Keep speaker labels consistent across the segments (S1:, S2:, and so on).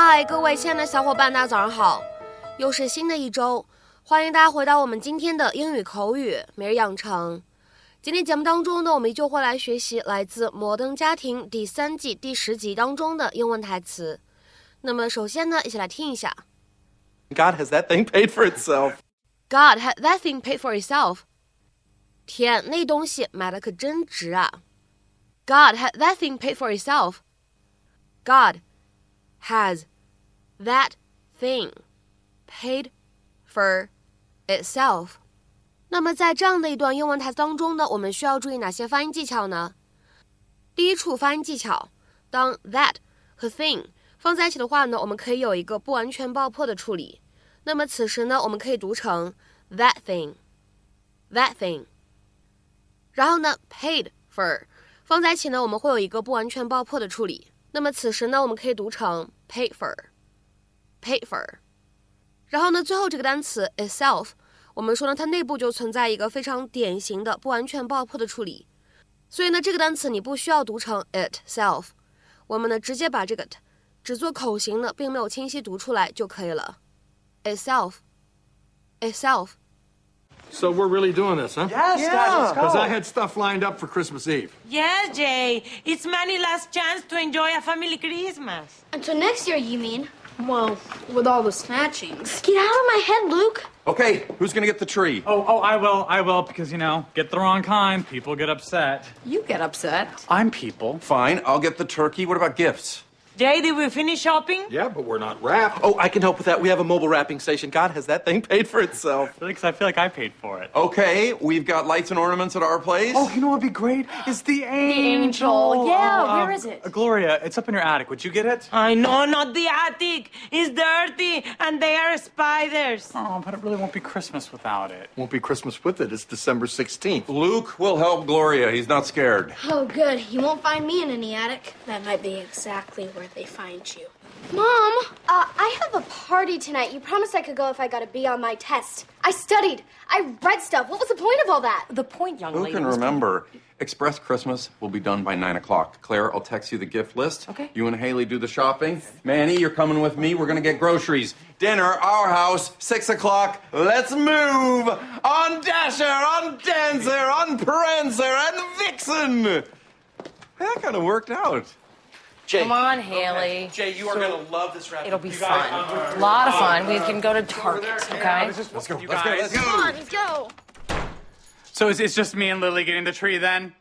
S1: 嗨，各位亲爱的小伙伴，大家早上好！又是新的一周，欢迎大家回到我们今天的英语口语每日养成。今天节目当中呢，我们依旧会来学习来自《摩登家庭》第三季第十集当中的英文台词。那么首先呢，一起来听一下。
S2: God has that thing paid for itself.
S1: God had that thing paid for itself。天，那东西买的可真值啊！God had that thing paid for itself。God has that thing paid for itself。那么在这样的一段英文台词当中呢，我们需要注意哪些发音技巧呢？第一处发音技巧，当 that 和 thing 放在一起的话呢，我们可以有一个不完全爆破的处理。那么此时呢，我们可以读成 that thing，that thing。然后呢，paid for 放在一起呢，我们会有一个不完全爆破的处理。 那么此时呢，我们可以读成 paid for，paid for。然后呢，最后这个单词 itself，我们说呢，它内部就存在一个非常典型的不完全爆破的处理。所以呢，这个单词你不需要读成 itself，我们呢直接把这个 t 只做口型的，并没有清晰读出来就可以了。itself, itself。
S3: So we're really doing this, huh?
S2: Yes, Dad, let's
S3: Because I had stuff lined up for Christmas Eve.
S4: Yes, Jay. It's Manny's last chance to enjoy a family Christmas.
S5: Until next year, you mean?
S6: Well, with all the snatchings.
S5: Get out of my head, Luke.
S2: Okay, who's gonna get the tree?
S7: Oh, oh, I will, I will, because, you know, get the wrong kind, people get upset.
S6: You get upset.
S7: I'm people.
S2: Fine, I'll get the turkey. What about gifts?
S4: Jay, did we finish shopping?
S3: Yeah, but we're not wrapped.
S2: Oh, I can help with that. We have a mobile wrapping station. God has that thing paid for itself.
S7: Because I feel like I paid for it.
S2: Okay, we've got lights and ornaments at our place.
S7: Oh, you know what'd be great? It's the angel.
S6: The angel. Yeah,
S7: Oh,
S6: where
S7: um,
S6: is it?
S7: Gloria, it's up in your attic. Would you get it?
S4: I know, not the attic. It's dirty, and there are spiders.
S7: Oh, but it really won't be Christmas without it.
S3: Won't be Christmas with it. It's December 16th.
S2: Luke will help Gloria. He's not scared.
S5: Oh, good. He won't find me in any attic.
S6: That might be exactly where they find you.
S5: Mom, uh, I have a party tonight. You promised I could go if I got a B on my test. I studied. I read stuff. What was the point of all that?
S4: The point, young
S2: Who
S4: lady.
S2: can
S4: was-
S2: remember? Express Christmas will be done by 9 o'clock. Claire, I'll text you the gift list.
S4: Okay.
S2: You and Haley do the shopping. Manny, you're coming with me. We're going to get groceries. Dinner, our house, 6 o'clock. Let's move! On Dasher, on Dancer, on Prancer, and Vixen! That kind of worked out. Jay.
S8: Come on, Haley.
S2: Jay, you are going to love this wrapping.
S8: It'll be fun. A lot of fun. We can go to Target, okay?
S2: Let's go.
S7: You
S2: Let's go.
S7: guys.
S2: Let's go.
S5: Come on, let's go.
S7: So it's, it's just me and Lily getting the tree then?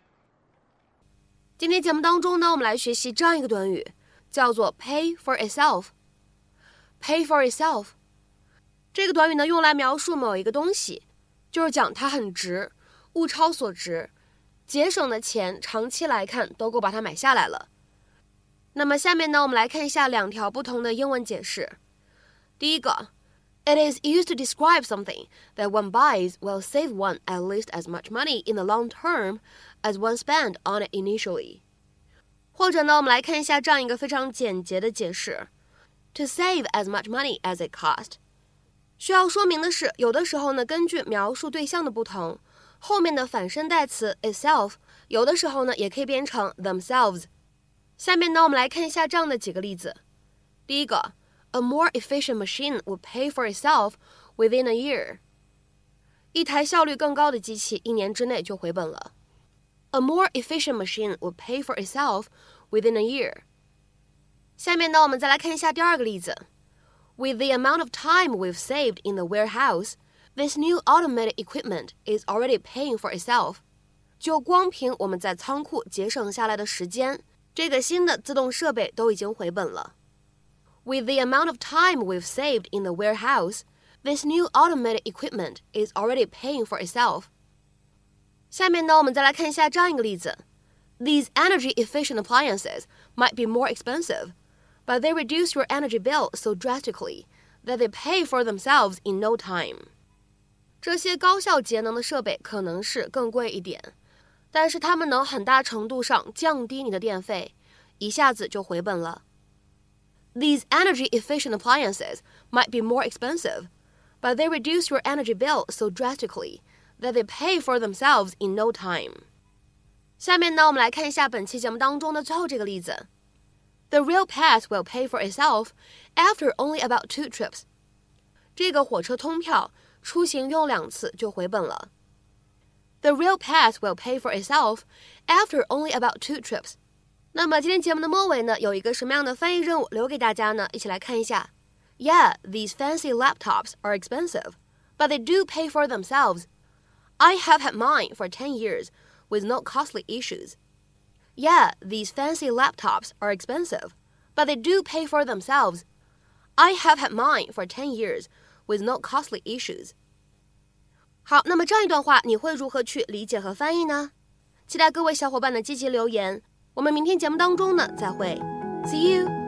S1: 今天节目当中呢，我们来学习这样一个短语，叫做 pay for itself。pay for itself 这个短语呢，用来描述某一个东西，就是讲它很值，物超所值，节省的钱长期来看都够把它买下来了。 那么下面呢，我们来看一下两条不同的英文解释。第一个，It is used to describe something that one buys will save one at least as much money in the long term as one spent on it initially。或者呢，我们来看一下这样一个非常简洁的解释：To save as much money as it cost。需要说明的是，有的时候呢，根据描述对象的不同，后面的反身代词 itself 有的时候呢也可以变成 themselves。 下面呢，我们来看一下这样的几个例子。第一个，A more efficient machine would pay for itself within a year。一台效率更高的机器一年之内就回本了。A more efficient machine would pay for itself within a year。下面呢，我们再来看一下第二个例子。With the amount of time we've saved in the warehouse, this new automated equipment is already paying for itself。就光凭我们在仓库节省下来的时间， 这个新的自动设备都已经回本了。With the amount of time we've saved in the warehouse, this new automated equipment is already paying for itself. 下面呢，我们再来看一下这样一个例子：These energy efficient appliances might be more expensive, but they reduce your energy bill so drastically that they pay for themselves in no time. 这些高效节能的设备可能是更贵一点， 但是它们能很大程度上降低你的电费，一下子就回本了。These energy efficient appliances might be more expensive, but they reduce your energy bill so drastically that they pay for themselves in no time. 下面呢，我们来看一下本期节目当中的最后这个例子 The real pass will pay for itself after only about two trips。这个火车通票出行用两次就回本了。 The real pass will pay for itself after only about two trips。那么今天节目的末尾呢，有一个什么样的翻译任务留给大家呢？一起来看一下。Yeah, these fancy laptops are expensive, but they do pay for themselves. I have had mine for 10 years with no costly issues. Yeah, these fancy laptops are expensive, but they do pay for themselves. I have had mine for 10 years with no costly issues. 好，那么这样一段话你会如何去理解和翻译呢？期待各位小伙伴的积极留言。我们明天节目当中呢再会，See you。